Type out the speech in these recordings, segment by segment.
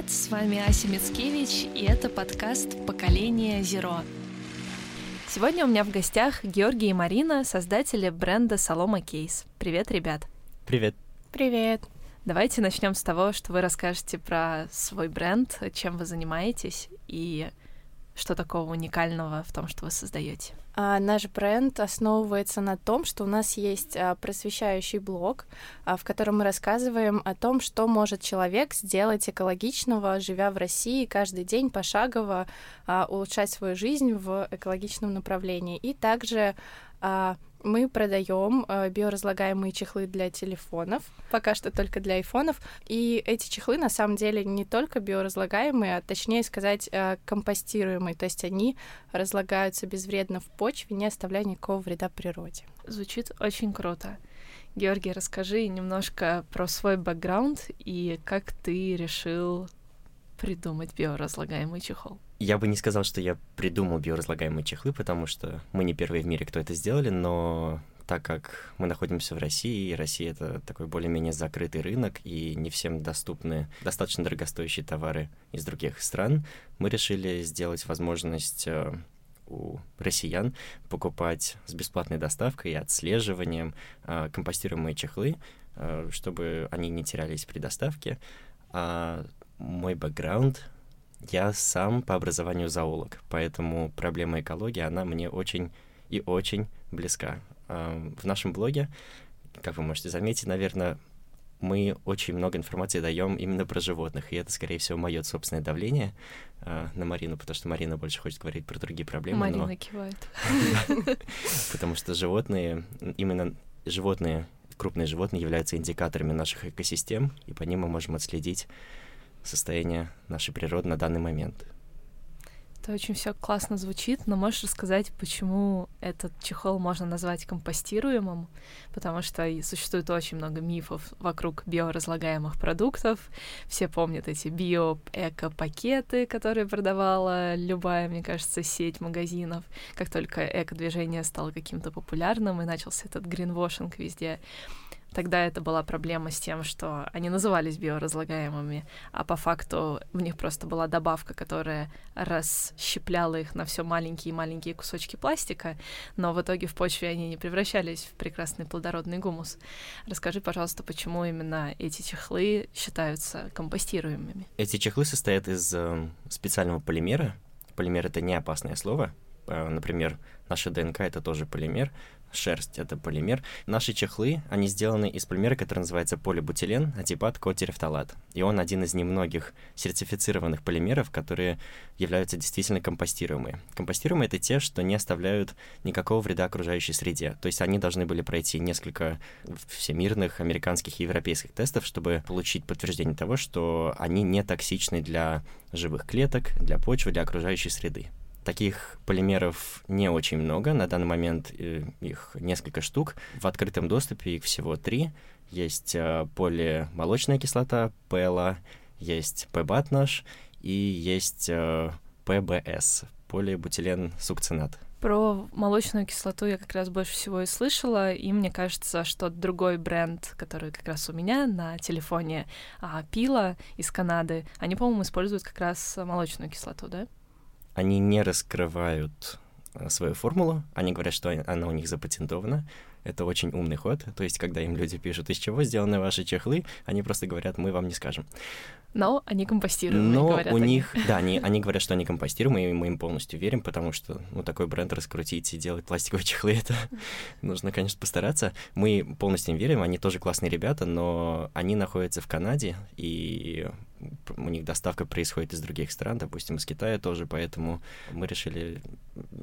привет! С вами Ася Мицкевич, и это подкаст «Поколение Зеро». Сегодня у меня в гостях Георгий и Марина, создатели бренда Солома Кейс. Привет, ребят! Привет! Привет! Давайте начнем с того, что вы расскажете про свой бренд, чем вы занимаетесь и что такого уникального в том, что вы создаете. А, наш бренд основывается на том, что у нас есть а, просвещающий блог, а, в котором мы рассказываем о том, что может человек сделать экологичного, живя в России каждый день пошагово, а, улучшать свою жизнь в экологичном направлении. И также а, мы продаем э, биоразлагаемые чехлы для телефонов, пока что только для айфонов. И эти чехлы на самом деле не только биоразлагаемые, а точнее сказать э, компостируемые. То есть они разлагаются безвредно в почве, не оставляя никакого вреда природе. Звучит очень круто. Георгий, расскажи немножко про свой бэкграунд и как ты решил придумать биоразлагаемый чехол. Я бы не сказал, что я придумал биоразлагаемые чехлы, потому что мы не первые в мире, кто это сделали, но так как мы находимся в России, и Россия — это такой более-менее закрытый рынок, и не всем доступны достаточно дорогостоящие товары из других стран, мы решили сделать возможность э, у россиян покупать с бесплатной доставкой и отслеживанием э, компостируемые чехлы, э, чтобы они не терялись при доставке. А мой бэкграунд я сам по образованию зоолог, поэтому проблема экологии, она мне очень и очень близка. В нашем блоге, как вы можете заметить, наверное, мы очень много информации даем именно про животных, и это, скорее всего, мое собственное давление э, на Марину, потому что Марина больше хочет говорить про другие проблемы. Марина но... кивает. Потому что животные, именно животные, крупные животные являются индикаторами наших экосистем, и по ним мы можем отследить состояние нашей природы на данный момент. Это очень все классно звучит, но можешь рассказать, почему этот чехол можно назвать компостируемым? Потому что существует очень много мифов вокруг биоразлагаемых продуктов. Все помнят эти био-эко-пакеты, которые продавала любая, мне кажется, сеть магазинов. Как только эко-движение стало каким-то популярным и начался этот гринвошинг везде, Тогда это была проблема с тем, что они назывались биоразлагаемыми, а по факту в них просто была добавка, которая расщепляла их на все маленькие-маленькие кусочки пластика, но в итоге в почве они не превращались в прекрасный плодородный гумус. Расскажи, пожалуйста, почему именно эти чехлы считаются компостируемыми? Эти чехлы состоят из э, специального полимера. Полимер — это не опасное слово. Э, например, наша ДНК — это тоже полимер, шерсть — это полимер. Наши чехлы, они сделаны из полимера, который называется полибутилен, атипат котерефталат. И он один из немногих сертифицированных полимеров, которые являются действительно компостируемые. Компостируемые — это те, что не оставляют никакого вреда окружающей среде. То есть они должны были пройти несколько всемирных, американских и европейских тестов, чтобы получить подтверждение того, что они не токсичны для живых клеток, для почвы, для окружающей среды. Таких полимеров не очень много, на данный момент э, их несколько штук. В открытом доступе их всего три. Есть э, полимолочная кислота, ПЛА, есть ПБАТ наш и есть э, ПБС, полибутилен сукцинат. Про молочную кислоту я как раз больше всего и слышала, и мне кажется, что другой бренд, который как раз у меня на телефоне, а, Пила из Канады, они, по-моему, используют как раз молочную кислоту, да? Они не раскрывают э, свою формулу, они говорят, что она у них запатентована. Это очень умный ход. То есть, когда им люди пишут, из чего сделаны ваши чехлы, они просто говорят, мы вам не скажем. Но они компостируемые, Но говорят у они. них, да, они, они говорят, что они компостируемые, и мы им полностью верим, потому что, ну, такой бренд раскрутить и делать пластиковые чехлы, это нужно, конечно, постараться. Мы полностью им верим, они тоже классные ребята, но они находятся в Канаде, и у них доставка происходит из других стран, допустим, из Китая тоже, поэтому мы решили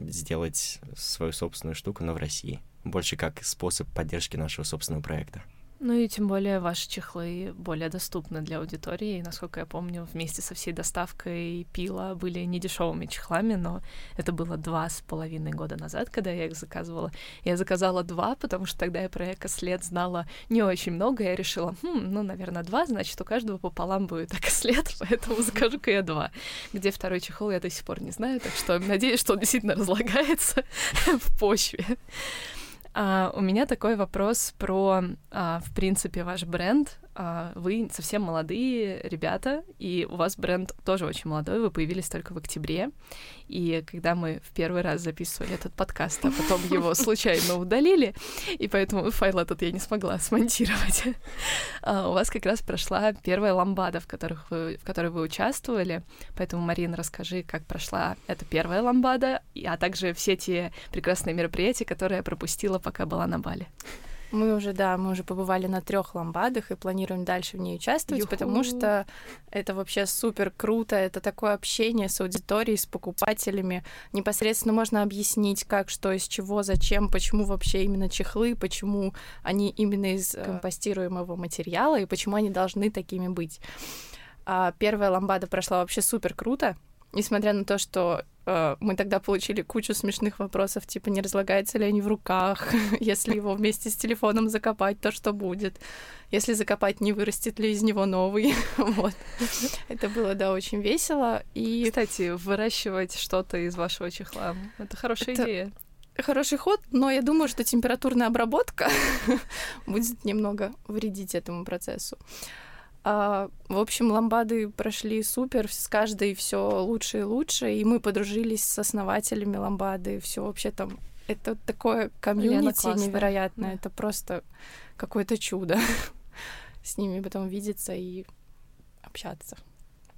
сделать свою собственную штуку, но в России. Больше как способ поддержки нашего собственного проекта. Ну и тем более ваши чехлы более доступны для аудитории. И, насколько я помню, вместе со всей доставкой пила были недешевыми чехлами, но это было два с половиной года назад, когда я их заказывала. Я заказала два, потому что тогда я про экослед знала не очень много. Я решила, хм, ну, наверное, два, значит, у каждого пополам будет экослед, поэтому закажу-ка я два. Где второй чехол, я до сих пор не знаю, так что надеюсь, что он действительно разлагается в почве. А, у меня такой вопрос про, а, в принципе, ваш бренд. А, вы совсем молодые ребята, и у вас бренд тоже очень молодой, вы появились только в октябре. И когда мы в первый раз записывали этот подкаст, а потом его случайно удалили, и поэтому файл этот я не смогла смонтировать, а, у вас как раз прошла первая ламбада, в, которых вы, в которой вы участвовали. Поэтому, Марина, расскажи, как прошла эта первая ламбада, а также все те прекрасные мероприятия, которые я пропустила, пока была на Бали. Мы уже, да, мы уже побывали на трех ламбадах и планируем дальше в ней участвовать, Юху. потому что это вообще супер круто. Это такое общение с аудиторией, с покупателями. Непосредственно можно объяснить, как, что, из чего, зачем, почему вообще именно чехлы, почему они именно из э, компостируемого материала и почему они должны такими быть. А первая ламбада прошла вообще супер круто, несмотря на то, что Э, мы тогда получили кучу смешных вопросов, типа, не разлагается ли они в руках, если его вместе с телефоном закопать, то что будет, если закопать, не вырастет ли из него новый, вот. Это было, да, очень весело, и... Кстати, выращивать что-то из вашего чехла — это хорошая это... идея. Хороший ход, но я думаю, что температурная обработка будет немного вредить этому процессу. А, в общем, ламбады прошли супер, с каждой все лучше и лучше, и мы подружились с основателями ламбады, все вообще там это такое комьюнити невероятное, да. это просто какое-то чудо с ними потом видеться и общаться.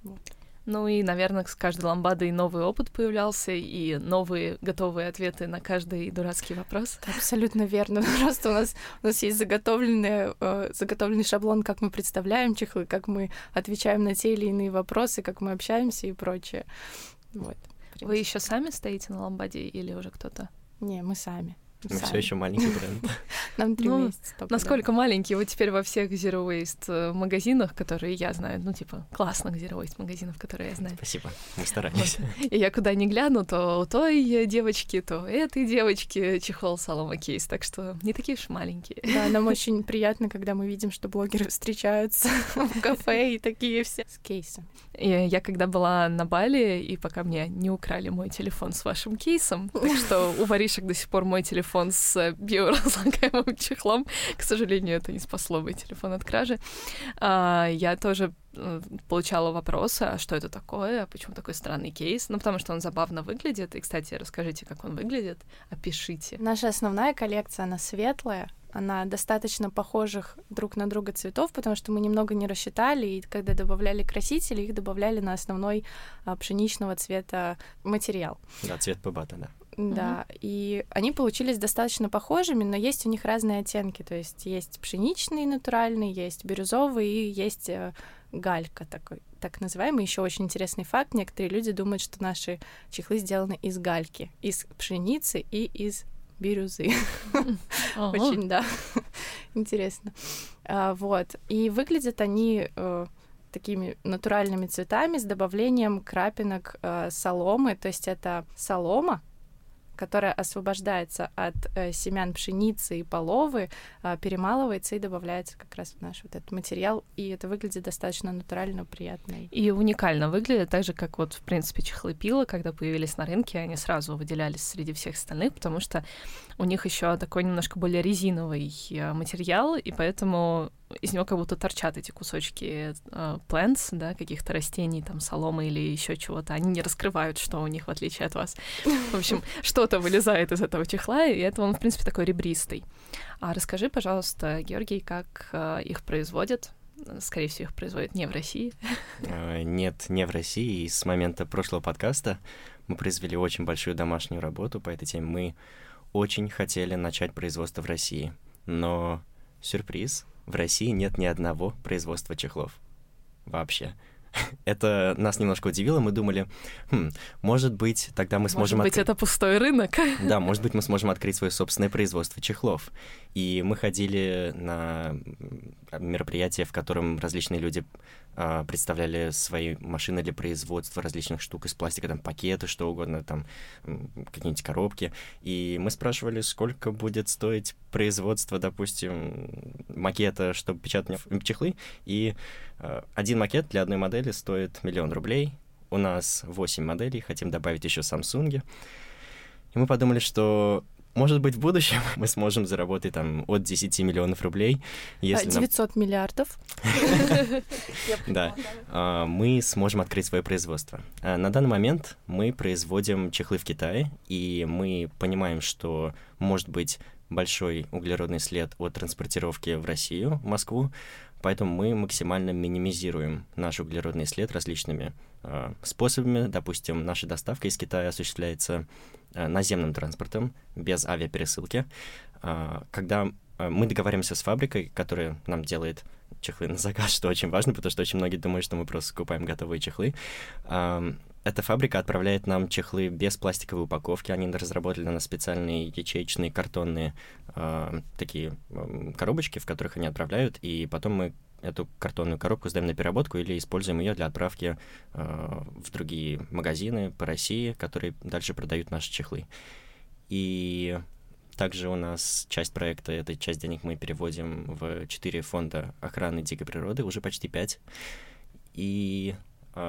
Вот. Ну и, наверное, с каждой ламбадой новый опыт появлялся, и новые готовые ответы на каждый дурацкий вопрос. Это абсолютно верно. Просто у нас, у нас есть заготовленный, э, заготовленный шаблон, как мы представляем чехлы, как мы отвечаем на те или иные вопросы, как мы общаемся и прочее. Вот. Вы еще сами стоите на ламбаде или уже кто-то? Не, мы сами. Мы все еще маленький бренд. Нам три ну, месяца только, Насколько да. маленький? Вот теперь во всех Zero Waste э, магазинах, которые я знаю, ну, типа, классных Zero Waste магазинов, которые я знаю. Спасибо, мы старались. Вот. И я куда ни гляну, то у той девочки, то у этой девочки чехол Солома Кейс, так что не такие уж маленькие. Да, нам очень приятно, когда мы видим, что блогеры встречаются в кафе и такие все с кейсом. И я когда была на Бали, и пока мне не украли мой телефон с вашим кейсом, так что у воришек до сих пор мой телефон с биоразлагаемым чехлом, к сожалению, это не спасло мой телефон от кражи, а, я тоже э, получала вопросы, а что это такое, а почему такой странный кейс, ну, потому что он забавно выглядит, и, кстати, расскажите, как он выглядит, опишите. Наша основная коллекция, она светлая, она достаточно похожих друг на друга цветов, потому что мы немного не рассчитали, и когда добавляли красители, их добавляли на основной а, пшеничного цвета материал. Да, цвет пыбата, да. Да, угу. и они получились достаточно похожими, но есть у них разные оттенки. То есть есть пшеничный натуральный, есть бирюзовый и есть э, галька такой, так называемый. Еще очень интересный факт. Некоторые люди думают, что наши чехлы сделаны из гальки, из пшеницы и из бирюзы. Очень, да, интересно. А, вот. И выглядят они э, такими натуральными цветами с добавлением крапинок э, соломы. То есть это солома, которая освобождается от э, семян пшеницы и половы, э, перемалывается и добавляется как раз в наш вот этот материал, и это выглядит достаточно натурально, приятно. И уникально выглядит, так же, как вот, в принципе, чехлы пила, когда появились на рынке, они сразу выделялись среди всех остальных, потому что у них еще такой немножко более резиновый э, материал, и поэтому из него как будто торчат эти кусочки э, plants, да, каких-то растений, там, соломы или еще чего-то. Они не раскрывают, что у них, в отличие от вас. В общем, что-то вылезает из этого чехла, и это он, в принципе, такой ребристый. А расскажи, пожалуйста, Георгий, как э, их производят? Скорее всего, их производят не в России. Э, нет, не в России. И с момента прошлого подкаста мы произвели очень большую домашнюю работу по этой теме. Мы очень хотели начать производство в России, но сюрприз, в России нет ни одного производства чехлов. Вообще. Это нас немножко удивило. Мы думали, хм, может быть, тогда мы сможем... Может быть, открыть... это пустой рынок. Да, может быть, мы сможем открыть свое собственное производство чехлов. И мы ходили на мероприятия, в котором различные люди а, представляли свои машины для производства различных штук из пластика, там пакеты, что угодно, там какие-нибудь коробки. И мы спрашивали, сколько будет стоить производство, допустим, макета, чтобы печатать чехлы. И один макет для одной модели стоит миллион рублей. У нас 8 моделей, хотим добавить еще Samsung. И мы подумали, что может быть, в будущем мы сможем заработать там от 10 миллионов рублей. Если 900 нам... миллиардов. Да, а, мы сможем открыть свое производство. А, на данный момент мы производим чехлы в Китае, и мы понимаем, что может быть большой углеродный след от транспортировки в Россию, в Москву, поэтому мы максимально минимизируем наш углеродный след различными э, способами. Допустим, наша доставка из Китая осуществляется э, наземным транспортом, без авиапересылки. Э, когда мы договариваемся с фабрикой, которая нам делает чехлы на заказ, что очень важно, потому что очень многие думают, что мы просто скупаем готовые чехлы. Эта фабрика отправляет нам чехлы без пластиковой упаковки. Они разработали на специальные ячеечные картонные э, такие э, коробочки, в которых они отправляют, и потом мы эту картонную коробку сдаем на переработку или используем ее для отправки э, в другие магазины по России, которые дальше продают наши чехлы. И также у нас часть проекта, эта часть денег мы переводим в четыре фонда охраны дикой природы, уже почти пять. И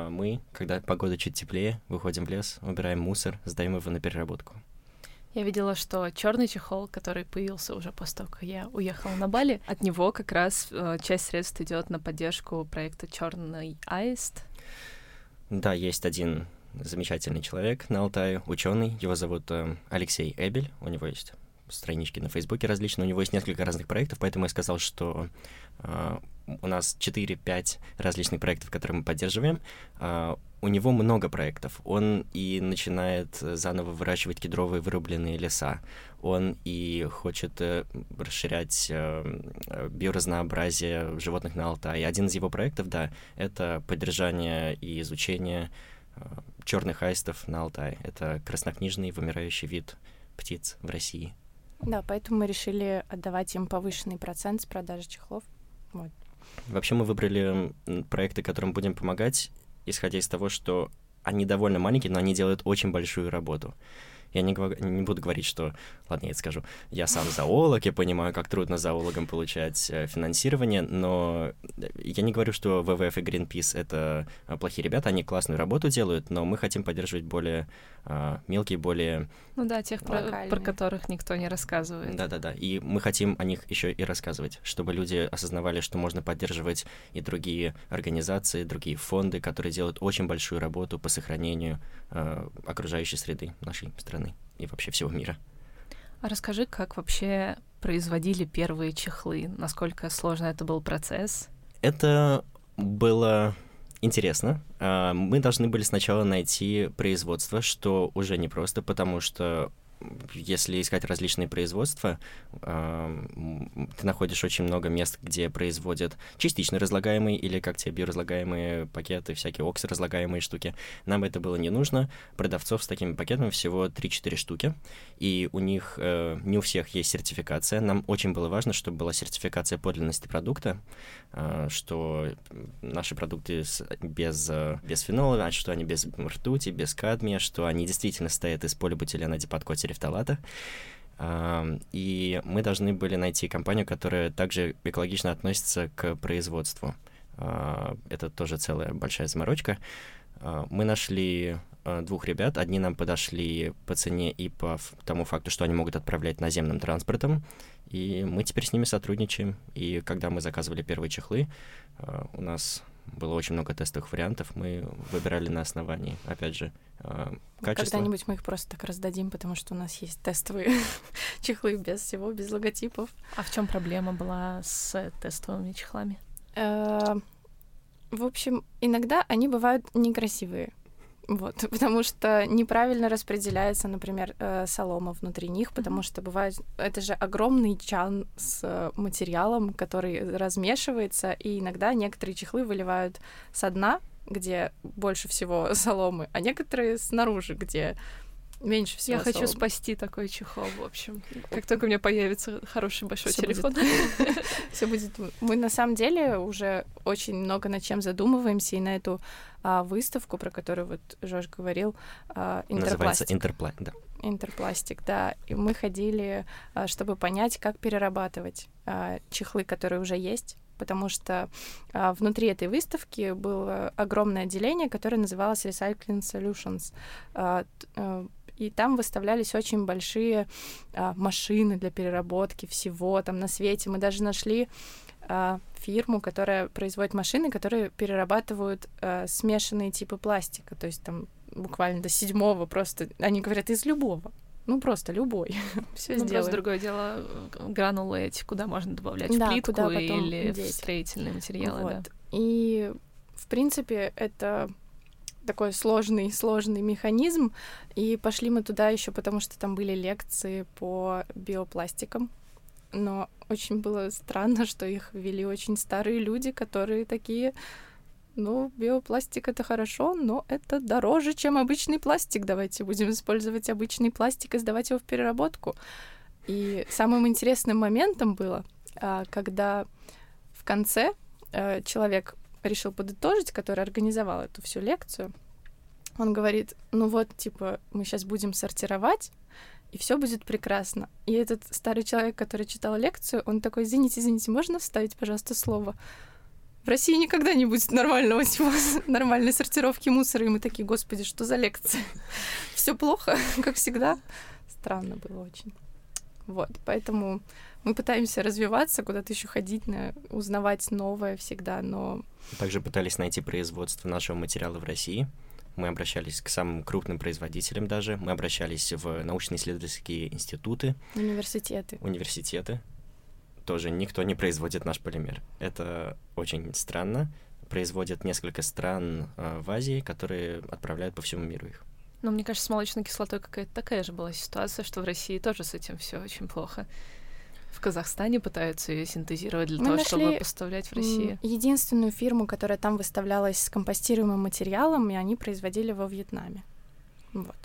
мы, когда погода чуть теплее, выходим в лес, убираем мусор, сдаем его на переработку. Я видела, что черный чехол, который появился уже после того, как я уехала на Бали, от него как раз э, часть средств идет на поддержку проекта Черный аист. Да, есть один замечательный человек на Алтае, ученый, его зовут э, Алексей Эбель, у него есть странички на Фейсбуке различные, у него есть несколько разных проектов, поэтому я сказал, что э, у нас 4-5 различных проектов, которые мы поддерживаем. Uh, у него много проектов. Он и начинает заново выращивать кедровые вырубленные леса. Он и хочет э, расширять э, биоразнообразие животных на Алтае. Один из его проектов, да, это поддержание и изучение э, черных аистов на Алтае. Это краснокнижный вымирающий вид птиц в России. Да, поэтому мы решили отдавать им повышенный процент с продажи чехлов. Вот. Вообще мы выбрали проекты, которым будем помогать, исходя из того, что они довольно маленькие, но они делают очень большую работу. Я не, не буду говорить, что, ладно, я это скажу, я сам зоолог, я понимаю, как трудно зоологам получать э, финансирование, но я не говорю, что ВВФ и Greenpeace — это э, плохие ребята, они классную работу делают, но мы хотим поддерживать более а, мелкие, более... Ну да, тех, про, про которых никто не рассказывает. Да-да-да, и мы хотим о них еще и рассказывать, чтобы люди осознавали, что можно поддерживать и другие организации, другие фонды, которые делают очень большую работу по сохранению э, окружающей среды нашей страны и вообще всего мира. А расскажи, как вообще производили первые чехлы? Насколько сложно это был процесс? Это было интересно. А, мы должны были сначала найти производство, что уже непросто, потому что если искать различные производства, ты находишь очень много мест, где производят частично разлагаемые или как тебе биоразлагаемые пакеты, всякие оксиразлагаемые штуки. Нам это было не нужно. Продавцов с такими пакетами всего 3-4 штуки, и у них э, не у всех есть сертификация. Нам очень было важно, чтобы была сертификация подлинности продукта, э, что наши продукты без, э, без фенола, значит, что они без ртути, без кадмия, что они действительно стоят из полибутилена диподкотери рефталата. И мы должны были найти компанию, которая также экологично относится к производству. А, это тоже целая большая заморочка. А, мы нашли а, двух ребят. Одни нам подошли по цене и по тому факту, что они могут отправлять наземным транспортом. И мы теперь с ними сотрудничаем. И когда мы заказывали первые чехлы, у нас было очень много тестовых вариантов. Мы выбирали на основании, опять же, э, качества. Когда-нибудь мы их просто так раздадим, потому что у нас есть тестовые чехлы без всего, без логотипов. А в чем проблема была с тестовыми чехлами? Э, в общем, иногда они бывают некрасивые. Вот, потому что неправильно распределяется, например, э, солома внутри них, потому что бывает, это же огромный чан с материалом, который размешивается, и иногда некоторые чехлы выливают со дна, где больше всего соломы, а некоторые снаружи, где меньше всего. Я хочу спасти такой чехол, в общем. Как только у меня появится хороший большой Всё телефон. Все будет. Мы на самом деле уже очень много над чем задумываемся, и на эту а, выставку, про которую вот Жош говорил, а, Называется Интерпластик, да. Интерпластик, да. И мы ходили, а, чтобы понять, как перерабатывать а, чехлы, которые уже есть, потому что а, внутри этой выставки было огромное отделение, которое называлось Recycling Solutions. А, а, и там выставлялись очень большие а, машины для переработки всего там на свете. Мы даже нашли а, фирму, которая производит машины, которые перерабатывают а, смешанные типы пластика, то есть там буквально до седьмого просто, они говорят, из любого. Ну, просто любой. Все ну, сделаем. другое дело, э, гранулы эти, куда можно добавлять да, в плитку или деть. в строительные материалы. Вот. Да. И, в принципе, это такой сложный, сложный механизм. И пошли мы туда еще потому, что там были лекции по биопластикам. Но очень было странно, что их вели очень старые люди, которые такие, ну, биопластик это хорошо, но это дороже, чем обычный пластик. Давайте будем использовать обычный пластик и сдавать его в переработку. И самым интересным моментом было, а, когда в конце э, человек решил подытожить, который организовал эту всю лекцию, он говорит, ну вот, типа, мы сейчас будем сортировать, и все будет прекрасно. И этот старый человек, который читал лекцию, он такой, извините, извините, можно вставить, пожалуйста, слово? В России никогда не будет нормального типа, нормальной сортировки мусора, и мы такие, господи, что за лекция? Все плохо, как всегда. Странно было очень. Вот, поэтому мы пытаемся развиваться, куда-то еще ходить, на, узнавать новое всегда, но... Также пытались найти производство нашего материала в России. Мы обращались к самым крупным производителям даже. Мы обращались в научно-исследовательские институты. Университеты. Университеты. Тоже никто не производит наш полимер. Это очень странно. Производят несколько стран э, в Азии, которые отправляют по всему миру их. Но мне кажется, с молочной кислотой какая-то такая же была ситуация, что в России тоже с этим все очень плохо. В Казахстане пытаются ее синтезировать для Мы того, чтобы поставлять в Россию. Единственную фирму, которая там выставлялась с компостируемым материалом, и они производили во Вьетнаме. Вот.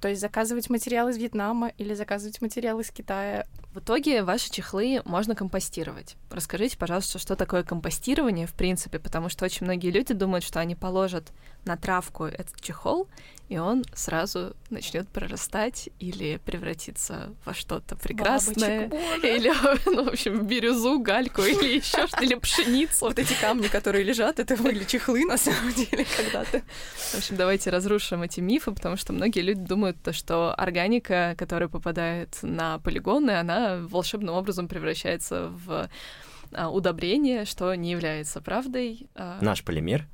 То есть заказывать материал из Вьетнама или заказывать материал из Китая. В итоге ваши чехлы можно компостировать. Расскажите, пожалуйста, что такое компостирование в принципе, потому что очень многие люди думают, что они положат на травку этот чехол, и он сразу начнет прорастать или превратиться во что-то прекрасное. Бабочек, или, ну, в общем, бирюзу, гальку или еще что-то, или пшеницу. Вот эти камни, которые лежат, это были чехлы на самом деле когда-то. В общем, давайте разрушим эти мифы, потому что многие люди думают, то, что органика, которая попадает на полигоны, она волшебным образом превращается в а, удобрение, что не является правдой. А. Наш полимер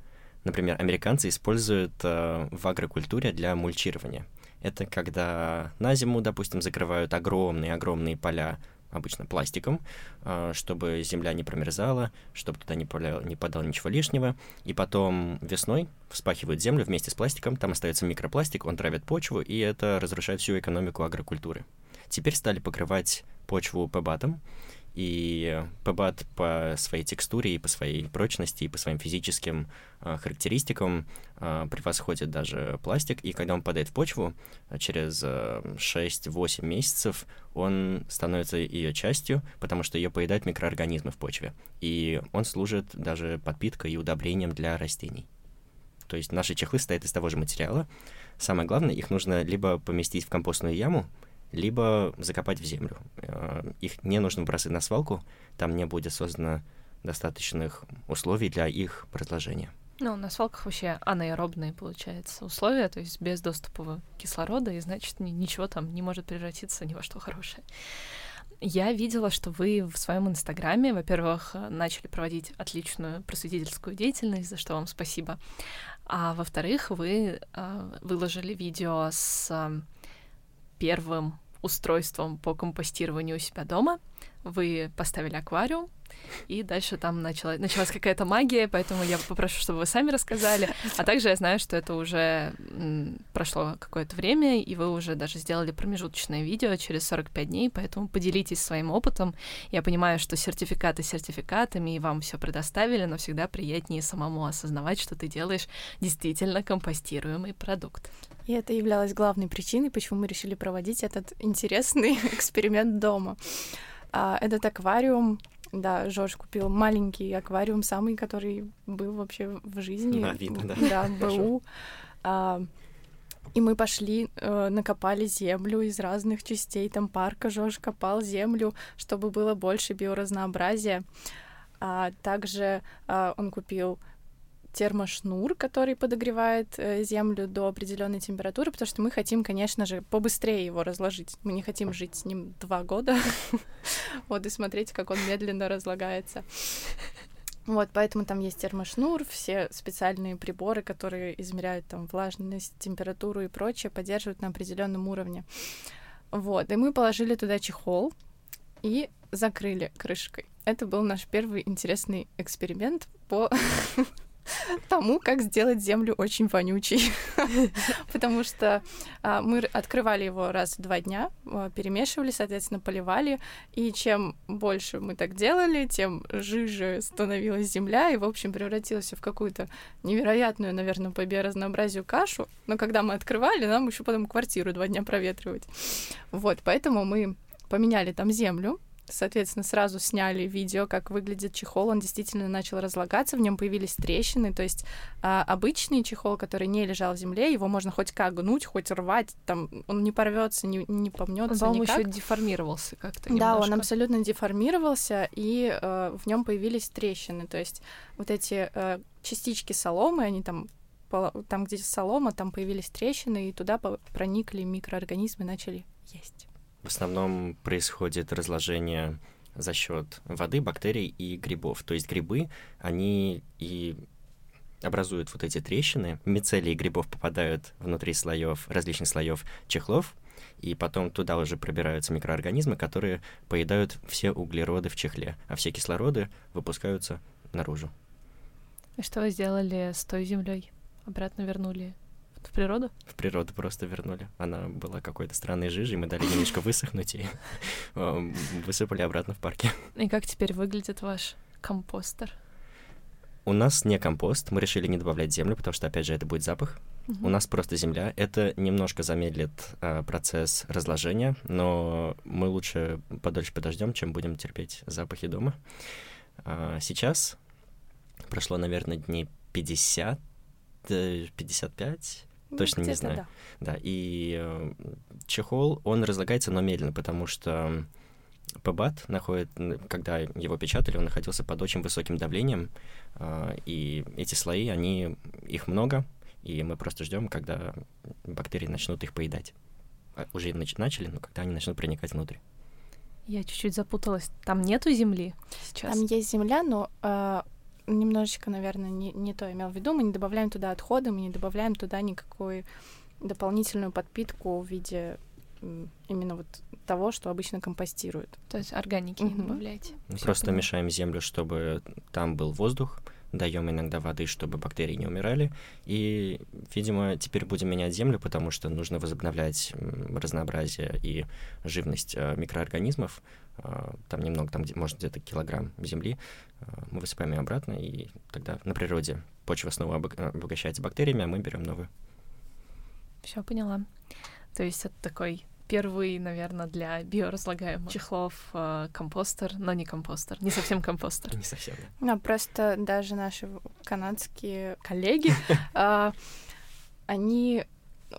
Например, американцы используют э, в агрокультуре для мульчирования. Это когда на зиму, допустим, закрывают огромные-огромные поля обычно пластиком, э, чтобы земля не промерзала, чтобы туда не, поля, не подало ничего лишнего. И потом весной вспахивают землю вместе с пластиком, там остается микропластик, он травит почву, и это разрушает всю экономику агрокультуры. Теперь стали покрывать почву пебатом, и PBAT по своей текстуре и по своей прочности и по своим физическим э, характеристикам э, превосходит даже пластик, и когда он падает в почву, через э, 6-8 месяцев он становится ее частью, потому что ее поедают микроорганизмы в почве, и он служит даже подпиткой и удобрением для растений. То есть наши чехлы стоят из того же материала. Самое главное, их нужно либо поместить в компостную яму, либо закопать в землю. Э, их не нужно бросать на свалку, там не будет создано достаточных условий для их разложения. Ну, на свалках вообще анаэробные, получается, условия, то есть без доступа кислорода, и значит, ничего там не может превратиться ни во что хорошее. Я видела, что вы в своем инстаграме, во-первых, начали проводить отличную просветительскую деятельность, за что вам спасибо. А во-вторых, вы э, выложили видео с э, первым устройством по компостированию у себя дома. Вы поставили аквариум, и дальше там начала, началась какая-то магия, поэтому я попрошу, чтобы вы сами рассказали. А также я знаю, что это уже прошло какое-то время, и вы уже даже сделали промежуточное видео через 45 дней, поэтому поделитесь своим опытом. Я понимаю, что сертификаты сертификатами, и вам все предоставили, но всегда приятнее самому осознавать, что ты делаешь действительно компостируемый продукт. И это являлось главной причиной, почему мы решили проводить этот интересный эксперимент дома. А, этот аквариум да, Жорж купил маленький аквариум, самый, который был вообще в жизни. Да, видно, да. Да, БУ. А, и мы пошли, э, накопали землю из разных частей там парка. Жорж копал землю, чтобы было больше биоразнообразия. А также а, он купил термошнур, который подогревает э, землю до определенной температуры, потому что мы хотим, конечно же, побыстрее его разложить. Мы не хотим жить с ним два года, вот, и смотреть, как он медленно разлагается. Вот, поэтому там есть термошнур, все специальные приборы, которые измеряют там влажность, температуру и прочее, поддерживают на определенном уровне. Вот, и мы положили туда чехол и закрыли крышкой. Это был наш первый интересный эксперимент по тому, как сделать землю очень вонючей. Потому что а, мы открывали его раз в два дня, а, перемешивали, соответственно, поливали. И чем больше мы так делали, тем жиже становилась земля, и, в общем, превратилась в какую-то невероятную, наверное, по биоразнообразию кашу. Но когда мы открывали, нам еще потом квартиру два дня проветривать. Вот, поэтому мы поменяли там землю, Соответственно, сразу сняли видео, как выглядит чехол. Он действительно начал разлагаться, в нем появились трещины. То есть а, обычный чехол, который не лежал в земле, его можно хоть как гнуть, хоть рвать, там он не порвется, не, не помнется. Он, никак. еще деформировался как-то. Да, немножко. он абсолютно деформировался, и э, в нем появились трещины. То есть вот эти э, частички соломы, они там там, где солома, там появились трещины, и туда проникли микроорганизмы, начали есть. В основном происходит разложение за счет воды, бактерий и грибов. То есть грибы, они и образуют вот эти трещины. Мицелии грибов попадают внутри слоев, различных слоев чехлов, и потом туда уже пробираются микроорганизмы, которые поедают все углероды в чехле, а все кислороды выпускаются наружу. И что вы сделали с той землей? Обратно вернули в природу? В природу просто вернули. Она была какой-то странной жижей, мы дали немножко высохнуть и э, высыпали обратно в парке. И как теперь выглядит ваш компостер? У нас не компост, мы решили не добавлять землю, потому что, опять же, это будет запах. У нас просто земля. Это немножко замедлит а, процесс разложения, но мы лучше подольше подождем, чем будем терпеть запахи дома. А, сейчас прошло, наверное, дней 50, 55. Ну, точно не знаю. Да. да, и э, чехол, он разлагается, но медленно, потому что ПБАТ находит, когда его печатали, он находился под очень высоким давлением, э, и эти слои, они, их много, и мы просто ждем, когда бактерии начнут их поедать. А, уже нач- начали, но когда они начнут проникать внутрь. Я чуть-чуть запуталась. Там нету земли сейчас? Там есть земля, но э, немножечко, наверное, не, не то имел в виду. Мы не добавляем туда отходы, мы не добавляем туда никакую дополнительную подпитку в виде именно вот того, что обычно компостируют. То есть органики mm-hmm. не добавляете? Мы просто понимаю. мешаем землю, чтобы там был воздух, даем иногда воды, чтобы бактерии не умирали. И, видимо, теперь будем менять землю, потому что нужно возобновлять разнообразие и живность э, микроорганизмов. Э, там немного, там может где-то килограмм земли. Э, мы высыпаем ее обратно, и тогда на природе почва снова обогащается бактериями, а мы берем новую. Все поняла. То есть это такой первый, наверное, для биоразлагаемых чехлов э, компостер, но не компостер, не совсем компостер. Не совсем, да. Ну, просто даже наши канадские коллеги, э, они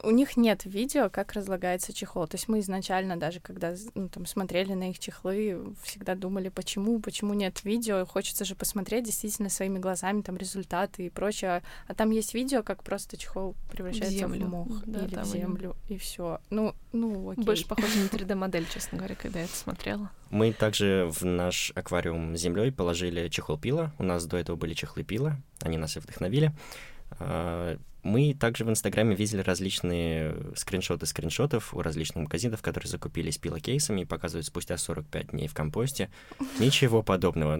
у них нет видео, как разлагается чехол. То есть мы изначально даже, когда ну, там, смотрели на их чехлы, всегда думали, почему, почему нет видео. Хочется же посмотреть действительно своими глазами там результаты и прочее. А там есть видео, как просто чехол превращается в, в мох да, или в землю, и все. Ну, ну, окей. Больше похоже на 3D-модель, честно говоря, когда я это смотрела. Мы также в наш аквариум с землей положили чехол пила. У нас до этого были чехлы пила, они нас и вдохновили. Мы также в Инстаграме видели различные скриншоты скриншотов у различных магазинов, которые закупились пилокейсами и показывают спустя 45 дней в компосте. Ничего подобного.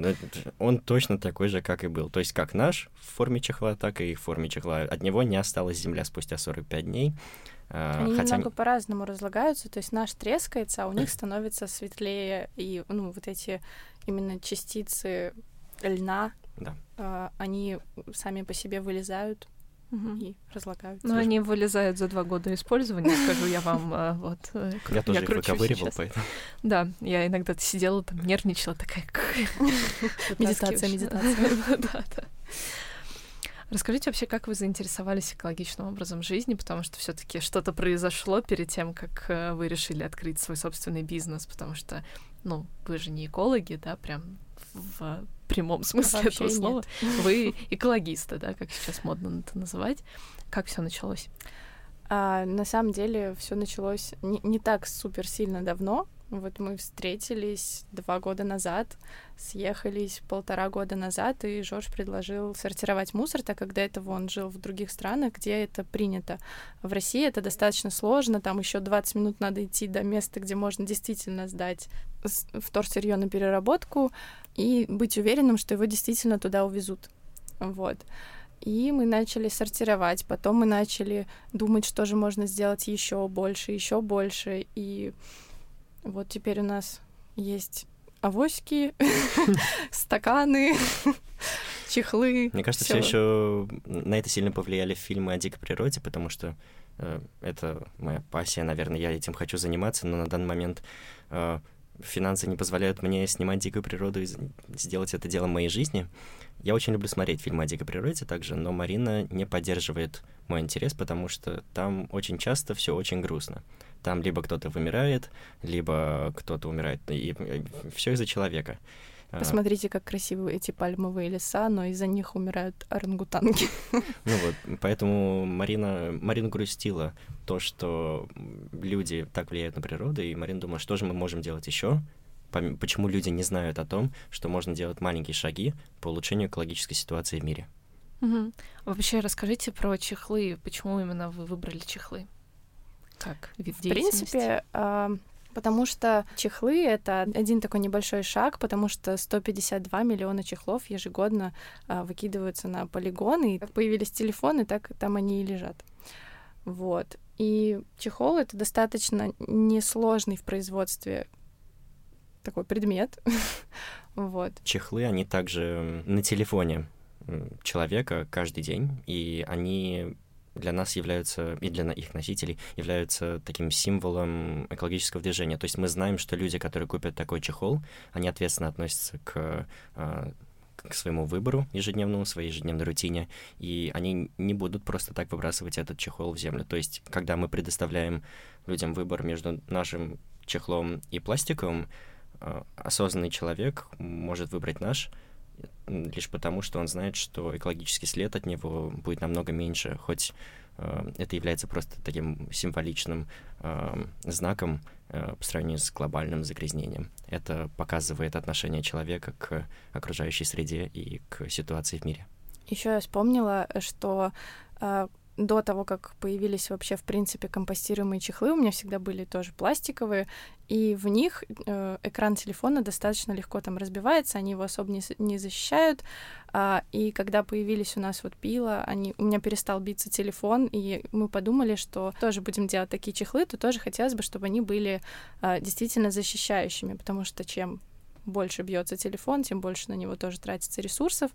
Он точно такой же, как и был. То есть как наш в форме чехла, так и в форме чехла. От него не осталась земля спустя 45 дней. А, Они Хотя... немного по-разному разлагаются, то есть наш трескается, а у них становится светлее, и ну, вот эти именно частицы льна, да. А, они сами по себе вылезают угу. и разлагаются. Но они вылезают за два года использования, скажу я вам. А, вот, э, я тоже их выковыривал, поэтому. Да, я иногда сидела там, нервничала, такая... Медитация, медитация. Да, да. Расскажите вообще, как вы заинтересовались экологичным образом жизни, потому что все-таки что-то произошло перед тем, как э, вы решили открыть свой собственный бизнес, потому что, ну, вы же не экологи, да, прям в прямом смысле Вообще этого слова. нет. Вы экологисты, да, как сейчас модно это называть. Как все началось? А, на самом деле все началось не, не так супер сильно давно. Вот мы встретились два года назад, съехались полтора года назад, и Жорж предложил сортировать мусор, так как до этого он жил в других странах, где это принято. В России это достаточно сложно, там еще 20 минут надо идти до места, где можно действительно сдать вторсырье на переработку и быть уверенным, что его действительно туда увезут. Вот. И мы начали сортировать, потом мы начали думать, что же можно сделать еще больше, еще больше. И вот теперь у нас есть авоськи, стаканы, чехлы. Мне кажется, все еще на это сильно повлияли фильмы о дикой природе, потому что э, это моя пассия, наверное, я этим хочу заниматься, но на данный момент э, финансы не позволяют мне снимать дикую природу и сделать это делом моей жизни. Я очень люблю смотреть фильмы о дикой природе также, но Марина не поддерживает мой интерес, потому что там очень часто все очень грустно. Там либо кто-то вымирает, либо кто-то умирает, и все из-за человека. Посмотрите, как красивы эти пальмовые леса, но из-за них умирают орангутанги. Ну вот, поэтому Марина, Марина грустила то, что люди так влияют на природу, и Марина думала, что же мы можем делать еще, почему люди не знают о том, что можно делать маленькие шаги по улучшению экологической ситуации в мире. Угу. Вообще расскажите про чехлы, почему именно вы выбрали чехлы? Как вид В принципе, потому что чехлы — это один такой небольшой шаг, потому что 152 миллиона чехлов ежегодно э, выкидываются на полигоны, и как появились телефоны, так там они и лежат. Вот. И чехол — это достаточно несложный в производстве такой предмет. вот. Чехлы, они также на телефоне человека каждый день, и они для нас являются, и для их носителей, являются таким символом экологического движения. То есть мы знаем, что люди, которые купят такой чехол, они ответственно относятся к, а, к своему выбору ежедневному, своей ежедневной рутине, и они не будут просто так выбрасывать этот чехол в землю. То есть, когда мы предоставляем людям выбор между нашим чехлом и пластиковым, а, осознанный человек может выбрать наш, лишь потому, что он знает, что экологический след от него будет намного меньше, хоть э, это является просто таким символичным э, знаком э, по сравнению с глобальным загрязнением. Это показывает отношение человека к окружающей среде и к ситуации в мире. Еще я вспомнила, что э, до того, как появились вообще, в принципе, компостируемые чехлы, у меня всегда были тоже пластиковые, и в них э, экран телефона достаточно легко там разбивается, они его особо не, не защищают, а, и когда появились у нас вот пила, они, у меня перестал биться телефон, и мы подумали, что тоже будем делать такие чехлы, то тоже хотелось бы, чтобы они были а, действительно защищающими, потому что чем больше бьется телефон, тем больше на него тоже тратится ресурсов.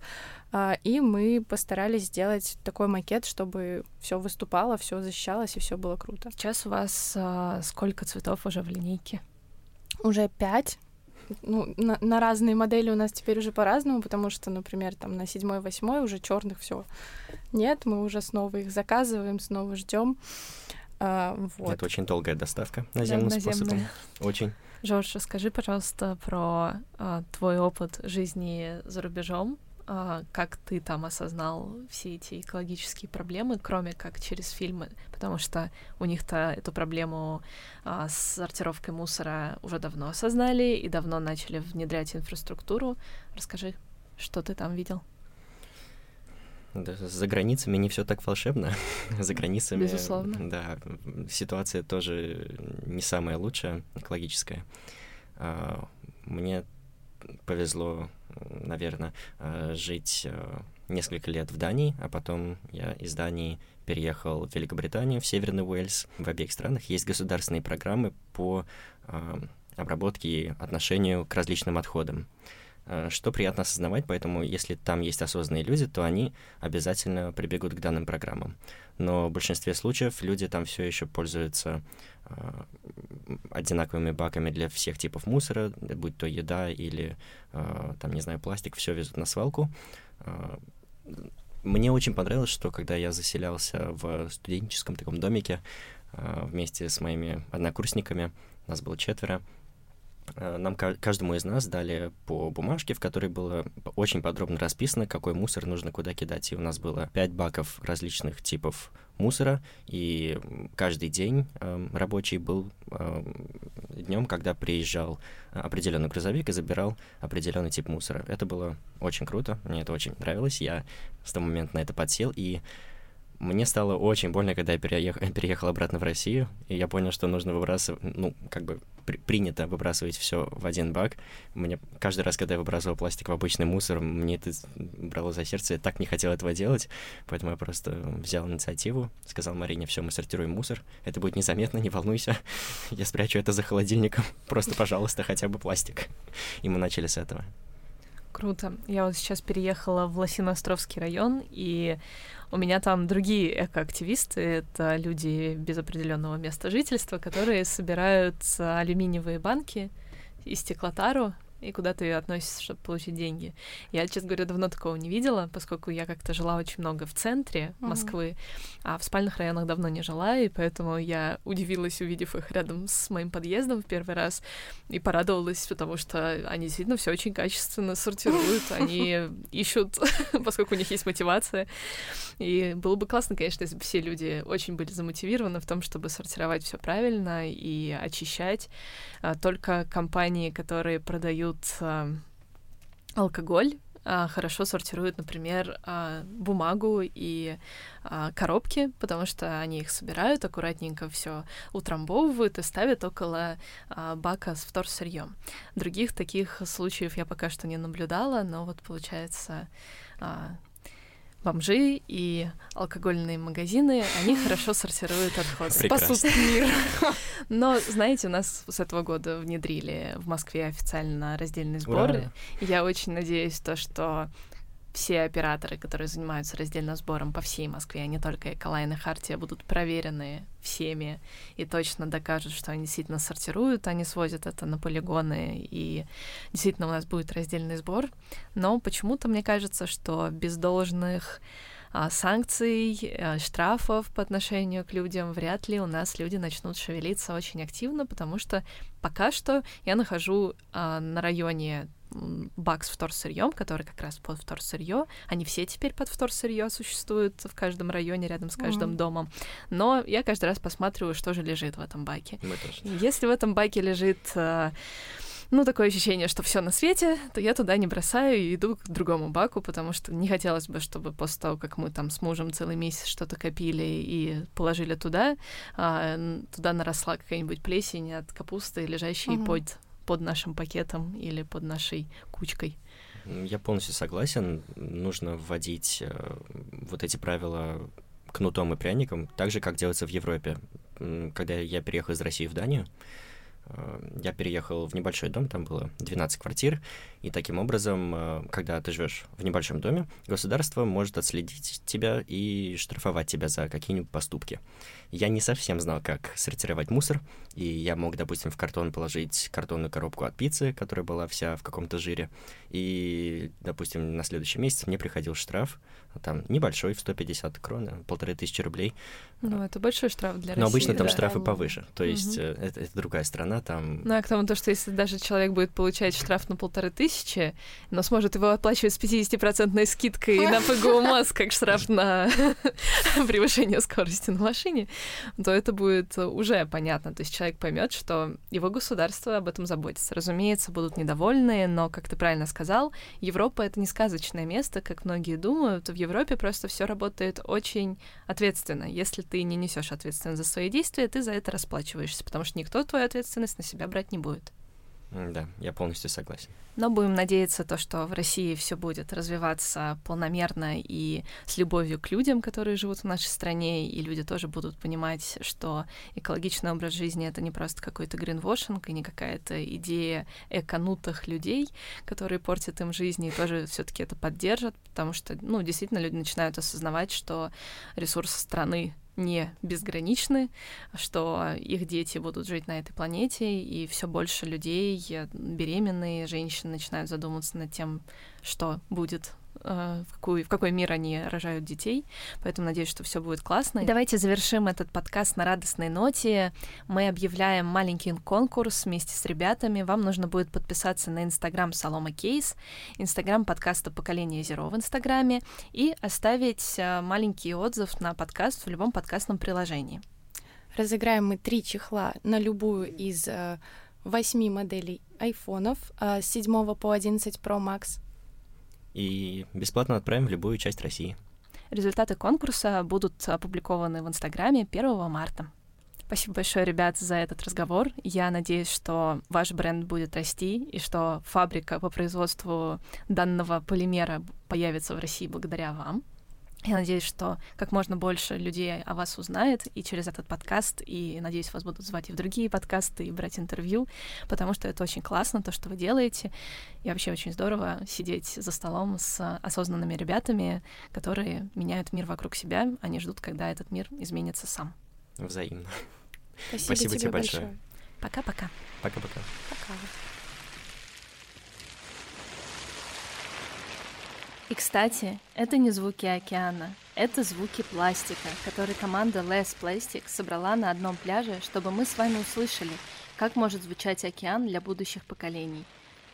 И мы постарались сделать такой макет, чтобы все выступало, все защищалось и все было круто. Сейчас у вас а, сколько цветов уже в линейке? Уже пять. Ну, на, на разные модели у нас теперь уже по-разному, потому что, например, там на седьмой, восьмой уже черных все нет, мы уже снова их заказываем, снова ждем. А, вот. Это очень долгая доставка наземным да, способом. Очень. Жорж, расскажи, пожалуйста, про а, твой опыт жизни за рубежом. А, как ты там осознал все эти экологические проблемы, кроме как через фильмы, потому что у них-то эту проблему а, с сортировкой мусора уже давно осознали и давно начали внедрять инфраструктуру. Расскажи, что ты там видел? За границами не все так волшебно. за границами, Безусловно. да, ситуация тоже не самая лучшая экологическая. А, мне повезло, наверное, жить несколько лет в Дании, а потом я из Дании переехал в Великобританию, в Северный Уэльс. В обеих странах есть государственные программы по обработке и отношению к различным отходам что приятно осознавать, поэтому если там есть осознанные люди, то они обязательно прибегут к данным программам. Но в большинстве случаев люди там все еще пользуются э, одинаковыми баками для всех типов мусора, будь то еда или, э, там, не знаю, пластик, все везут на свалку. Э, мне очень понравилось, что когда я заселялся в студенческом таком домике э, вместе с моими однокурсниками, нас было четверо, Э, нам каждому из нас дали по бумажке, в которой было очень подробно расписано, какой мусор нужно куда кидать. И у нас было пять баков различных типов мусора, и каждый день э, рабочий был э, днем, когда приезжал определенный грузовик и забирал определенный тип мусора. Это было очень круто, мне это очень нравилось. Я с того момента на это подсел, и мне стало очень больно, когда я переехал, переехал обратно в Россию, и я понял, что нужно выбрасывать, ну, как бы при, принято выбрасывать все в один бак. Мне каждый раз, когда я выбрасывал пластик в обычный мусор, мне это брало за сердце, я так не хотел этого делать, поэтому я просто взял инициативу, сказал Марине, все, мы сортируем мусор, это будет незаметно, не волнуйся, я спрячу это за холодильником, просто, пожалуйста, хотя бы пластик. И мы начали с этого. Круто. Я вот сейчас переехала в Лосиноостровский район, и у меня там другие экоактивисты, это люди без определенного места жительства, которые собирают алюминиевые банки и стеклотару и куда ты ее относишь, чтобы получить деньги. Я, честно говоря, давно такого не видела, поскольку я как-то жила очень много в центре Москвы, mm-hmm. а в спальных районах давно не жила, и поэтому я удивилась, увидев их рядом с моим подъездом в первый раз, и порадовалась, потому что они действительно все очень качественно сортируют, они ищут, поскольку у них есть мотивация. И было бы классно, конечно, если бы все люди очень были замотивированы в том, чтобы сортировать все правильно и очищать. А только компании, которые продают продают э, алкоголь, э, хорошо сортируют, например, э, бумагу и э, коробки, потому что они их собирают аккуратненько, все утрамбовывают и ставят около бака с вторсырьем. Других таких случаев я пока что не наблюдала, но вот получается бомжи и алкогольные магазины, они хорошо сортируют отходы. Спасут мир. Но, знаете, у нас с этого года внедрили в Москве официально раздельный сбор. Ура. Я очень надеюсь, то, что все операторы, которые занимаются раздельным сбором по всей Москве, а не только Эколайн и Хартия, будут проверены всеми и точно докажут, что они действительно сортируют, они свозят это на полигоны, и действительно у нас будет раздельный сбор. Но почему-то мне кажется, что без должных а, санкций, а, штрафов по отношению к людям, вряд ли у нас люди начнут шевелиться очень активно, потому что пока что я нахожу а, на районе бак с вторсырьем, который как раз под вторсырье. Они все теперь под вторсырье существуют в каждом районе, рядом с каждым mm-hmm. домом. Но я каждый раз посматриваю, что же лежит в этом баке. Если в этом баке лежит э, ну, такое ощущение, что все на свете, то я туда не бросаю и иду к другому баку, потому что не хотелось бы, чтобы после того, как мы там с мужем целый месяц что-то копили и положили туда, а, туда наросла какая-нибудь плесень от капусты, лежащей угу. под под нашим пакетом или под нашей кучкой. Я полностью согласен. Нужно вводить э, вот эти правила кнутом и пряником, так же, как делается в Европе. Когда я переехал из России в Данию, Э, я переехал в небольшой дом, там было 12 квартир, и таким образом, э, когда ты живешь в небольшом доме, государство может отследить тебя и штрафовать тебя за какие-нибудь поступки. Я не совсем знал, как сортировать мусор, и я мог, допустим, в картон положить картонную коробку от пиццы, которая была вся в каком-то жире, и, допустим, на следующий месяц мне приходил штраф, там небольшой, в 150 крон, полторы тысячи рублей. Ну, это большой штраф для Но России. обычно там да. штрафы повыше, то есть угу. это, это другая страна, там... Ну, а к тому, то, что если даже человек будет получать штраф на полторы тысячи, но сможет его оплачивать с 50% скидкой на ПГУ МОЗ, как штраф на превышение скорости на машине, то это будет уже понятно. То есть человек поймет, что его государство об этом заботится. Разумеется, будут недовольны, но, как ты правильно сказал, Европа — это не сказочное место, как многие думают. В Европе просто все работает очень ответственно. Если ты не несешь ответственность за свои действия, ты за это расплачиваешься, потому что никто твою ответственность на себя брать не будет. Да, я полностью согласен. Но будем надеяться, то, что в России все будет развиваться полномерно и с любовью к людям, которые живут в нашей стране, и люди тоже будут понимать, что экологичный образ жизни это не просто какой-то гринвошинг и не какая-то идея эконутых людей, которые портят им жизнь, и тоже все-таки это поддержат, потому что, ну, действительно, люди начинают осознавать, что ресурсы страны не безграничны, что их дети будут жить на этой планете, и все больше людей, беременные женщины, начинают задумываться над тем, что будет э, в, какой, в какой мир они рожают детей. Поэтому надеюсь, что все будет классно. Давайте завершим этот подкаст на радостной ноте. Мы объявляем маленький конкурс вместе с ребятами. Вам нужно будет подписаться на инстаграм Солома Кейс, инстаграм подкаста Поколение Зеро в инстаграме и оставить э, маленький отзыв на подкаст в любом подкастном приложении. Разыграем мы три чехла на любую из э, восьми моделей айфонов э, с 7 по 11 Pro Max. И бесплатно отправим в любую часть России. Результаты конкурса будут опубликованы в Инстаграме 1 марта. Спасибо большое, ребят, за этот разговор. Я надеюсь, что ваш бренд будет расти и что фабрика по производству данного полимера появится в России благодаря вам. Я надеюсь, что как можно больше людей о вас узнает и через этот подкаст, и надеюсь, вас будут звать и в другие подкасты, и брать интервью, потому что это очень классно, то, что вы делаете, и вообще очень здорово сидеть за столом с осознанными ребятами, которые меняют мир вокруг себя, они ждут, когда этот мир изменится сам. Взаимно. Спасибо, Спасибо тебе, тебе большое. Пока-пока. Пока-пока. Пока. И, кстати, это не звуки океана, это звуки пластика, который команда Less Plastic собрала на одном пляже, чтобы мы с вами услышали, как может звучать океан для будущих поколений.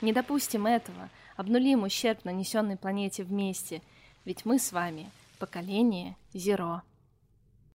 Не допустим этого, обнулим ущерб, нанесенный планете вместе, ведь мы с вами поколение Зеро.